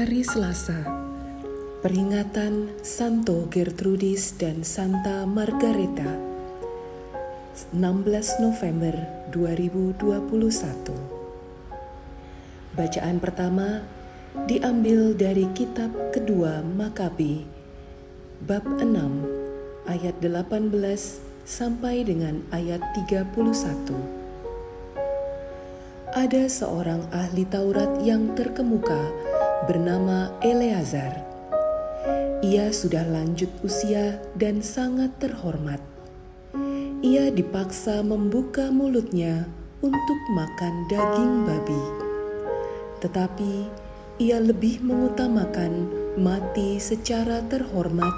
Hari Selasa, peringatan Santo Gertrudis dan Santa Margareta, 16 November 2021. Bacaan pertama diambil dari kitab kedua Makabi, bab 6, ayat 18 sampai dengan ayat 31. Ada seorang ahli Taurat yang terkemuka bernama Eleazar. Ia sudah lanjut usia dan sangat terhormat. Ia dipaksa membuka mulutnya untuk makan daging babi, tetapi ia lebih mengutamakan mati secara terhormat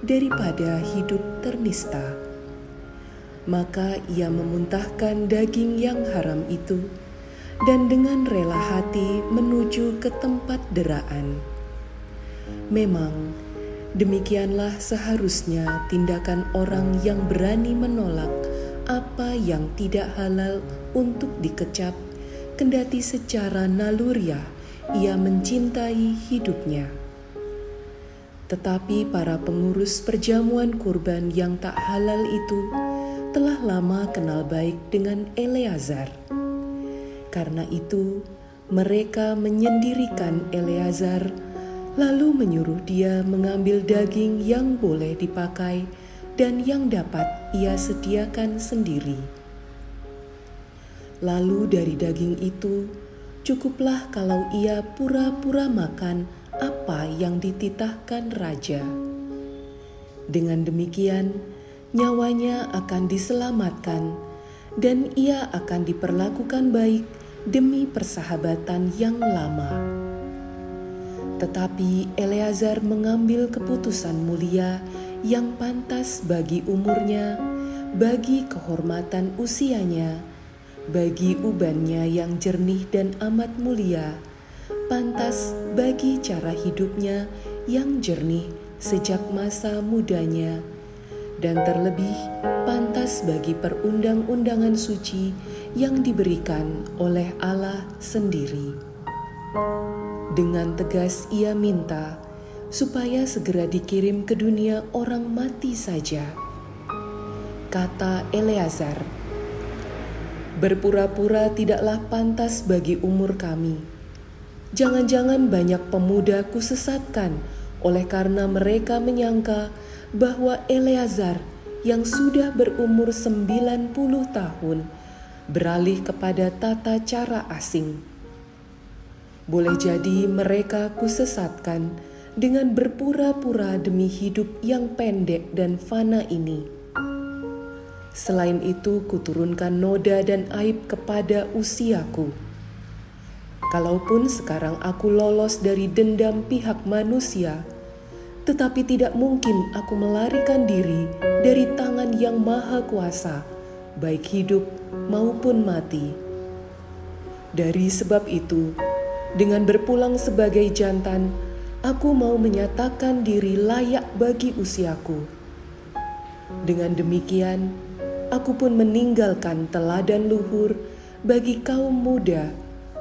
daripada hidup ternista. Maka ia memuntahkan daging yang haram itu dan dengan rela hati menuju ke tempat deraan. Memang demikianlah seharusnya tindakan orang yang berani menolak apa yang tidak halal untuk dikecap, kendati secara naluriah ia mencintai hidupnya. Tetapi para pengurus perjamuan kurban yang tak halal itu telah lama kenal baik dengan Eleazar karena itu, mereka menyendirikan Eleazar, lalu menyuruh dia mengambil daging yang boleh dipakai dan yang dapat ia sediakan sendiri. Lalu dari daging itu, cukuplah kalau ia pura-pura makan apa yang dititahkan raja. Dengan demikian, nyawanya akan diselamatkan dan ia akan diperlakukan baik demi persahabatan yang lama. Tetapi Eleazar mengambil keputusan mulia yang pantas bagi umurnya, bagi kehormatan usianya, bagi ubannya yang jernih dan amat mulia, pantas bagi cara hidupnya yang jernih sejak masa mudanya, dan terlebih pantas bagi perundang-undangan suci yang diberikan oleh Allah sendiri. Dengan tegas ia minta supaya segera dikirim ke dunia orang mati saja. Kata Eleazar, berpura-pura tidaklah pantas bagi umur kami. Jangan-jangan banyak pemuda kusesatkan oleh karena mereka menyangka bahwa Eleazar yang sudah berumur 90 tahun beralih kepada tata cara asing. Boleh jadi mereka kusesatkan dengan berpura-pura demi hidup yang pendek dan fana ini. Selain itu, kuturunkan noda dan aib kepada usiaku. Kalaupun sekarang aku lolos dari dendam pihak manusia, tetapi tidak mungkin aku melarikan diri dari tangan yang maha kuasa baik hidup maupun mati. Dari sebab itu, dengan berpulang sebagai jantan, aku mau menyatakan diri layak bagi usiaku. Dengan demikian, aku pun meninggalkan teladan luhur bagi kaum muda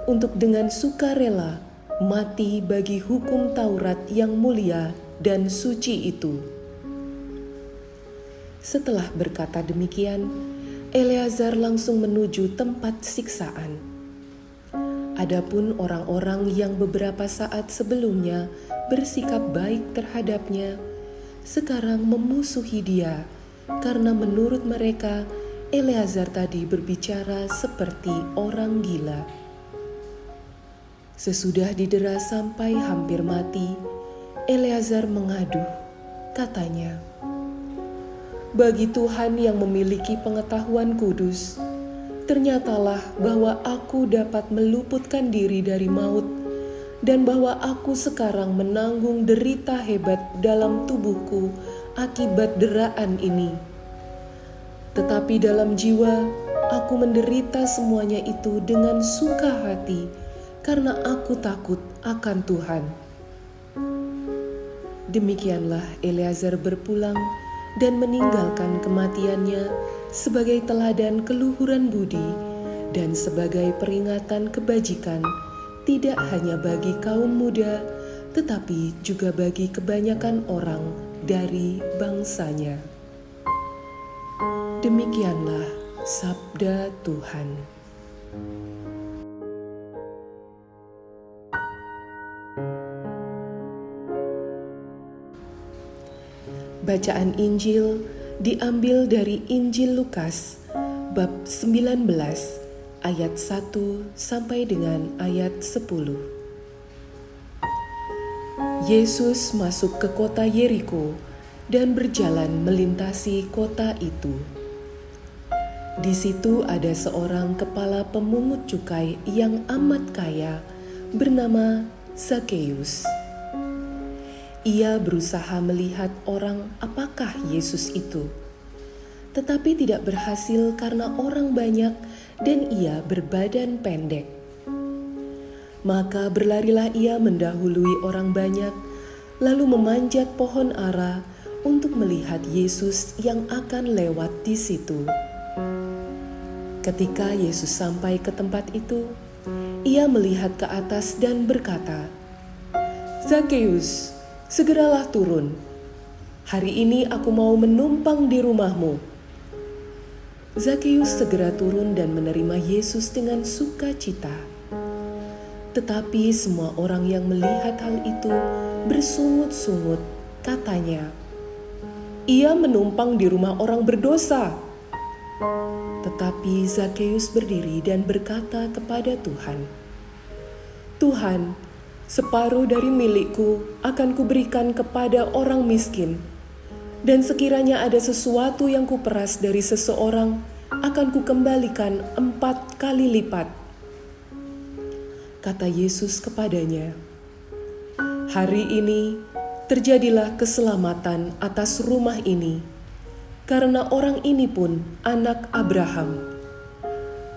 untuk dengan sukarela mati bagi hukum Taurat yang mulia dan suci itu. Setelah berkata demikian, Eleazar langsung menuju tempat siksaan. Adapun orang-orang yang beberapa saat sebelumnya bersikap baik terhadapnya, sekarang memusuhi dia karena menurut mereka Eleazar tadi berbicara seperti orang gila. Sesudah didera sampai hampir mati, Eleazar mengadu, katanya, bagi Tuhan yang memiliki pengetahuan kudus, ternyatalah bahwa aku dapat meluputkan diri dari maut, dan bahwa aku sekarang menanggung derita hebat dalam tubuhku akibat deraan ini. Tetapi dalam jiwa, aku menderita semuanya itu dengan suka hati, karena aku takut akan Tuhan. Demikianlah Eleazar berpulang dan meninggalkan kematiannya sebagai teladan keluhuran budi dan sebagai peringatan kebajikan tidak hanya bagi kaum muda tetapi juga bagi kebanyakan orang dari bangsanya. Demikianlah sabda Tuhan. Bacaan Injil diambil dari Injil Lukas bab 19 ayat 1 sampai dengan ayat 10. Yesus masuk ke kota Yeriko dan berjalan melintasi kota itu. Di situ ada seorang kepala pemungut cukai yang amat kaya bernama Zakheus. Ia berusaha melihat orang apakah Yesus itu, tetapi tidak berhasil karena orang banyak dan ia berbadan pendek. Maka berlarilah ia mendahului orang banyak, lalu memanjat pohon ara untuk melihat Yesus yang akan lewat di situ. Ketika Yesus sampai ke tempat itu, ia melihat ke atas dan berkata, "Zakheus, segeralah turun. Hari ini aku mau menumpang di rumahmu. Zakheus segera turun dan menerima Yesus dengan sukacita. Tetapi semua orang yang melihat hal itu bersungut-sungut, katanya, "Ia menumpang di rumah orang berdosa." Tetapi Zakheus berdiri dan berkata kepada Tuhan, "Tuhan, separuh dari milikku akan kuberikan kepada orang miskin. Dan sekiranya ada sesuatu yang kuperas dari seseorang, akan kukembalikan empat kali lipat. Kata Yesus kepadanya, Hari ini terjadilah keselamatan atas rumah ini, karena orang ini pun anak Abraham.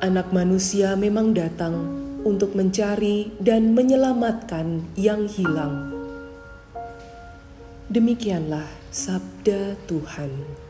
Anak manusia memang datang untuk mencari dan menyelamatkan yang hilang. Demikianlah sabda Tuhan.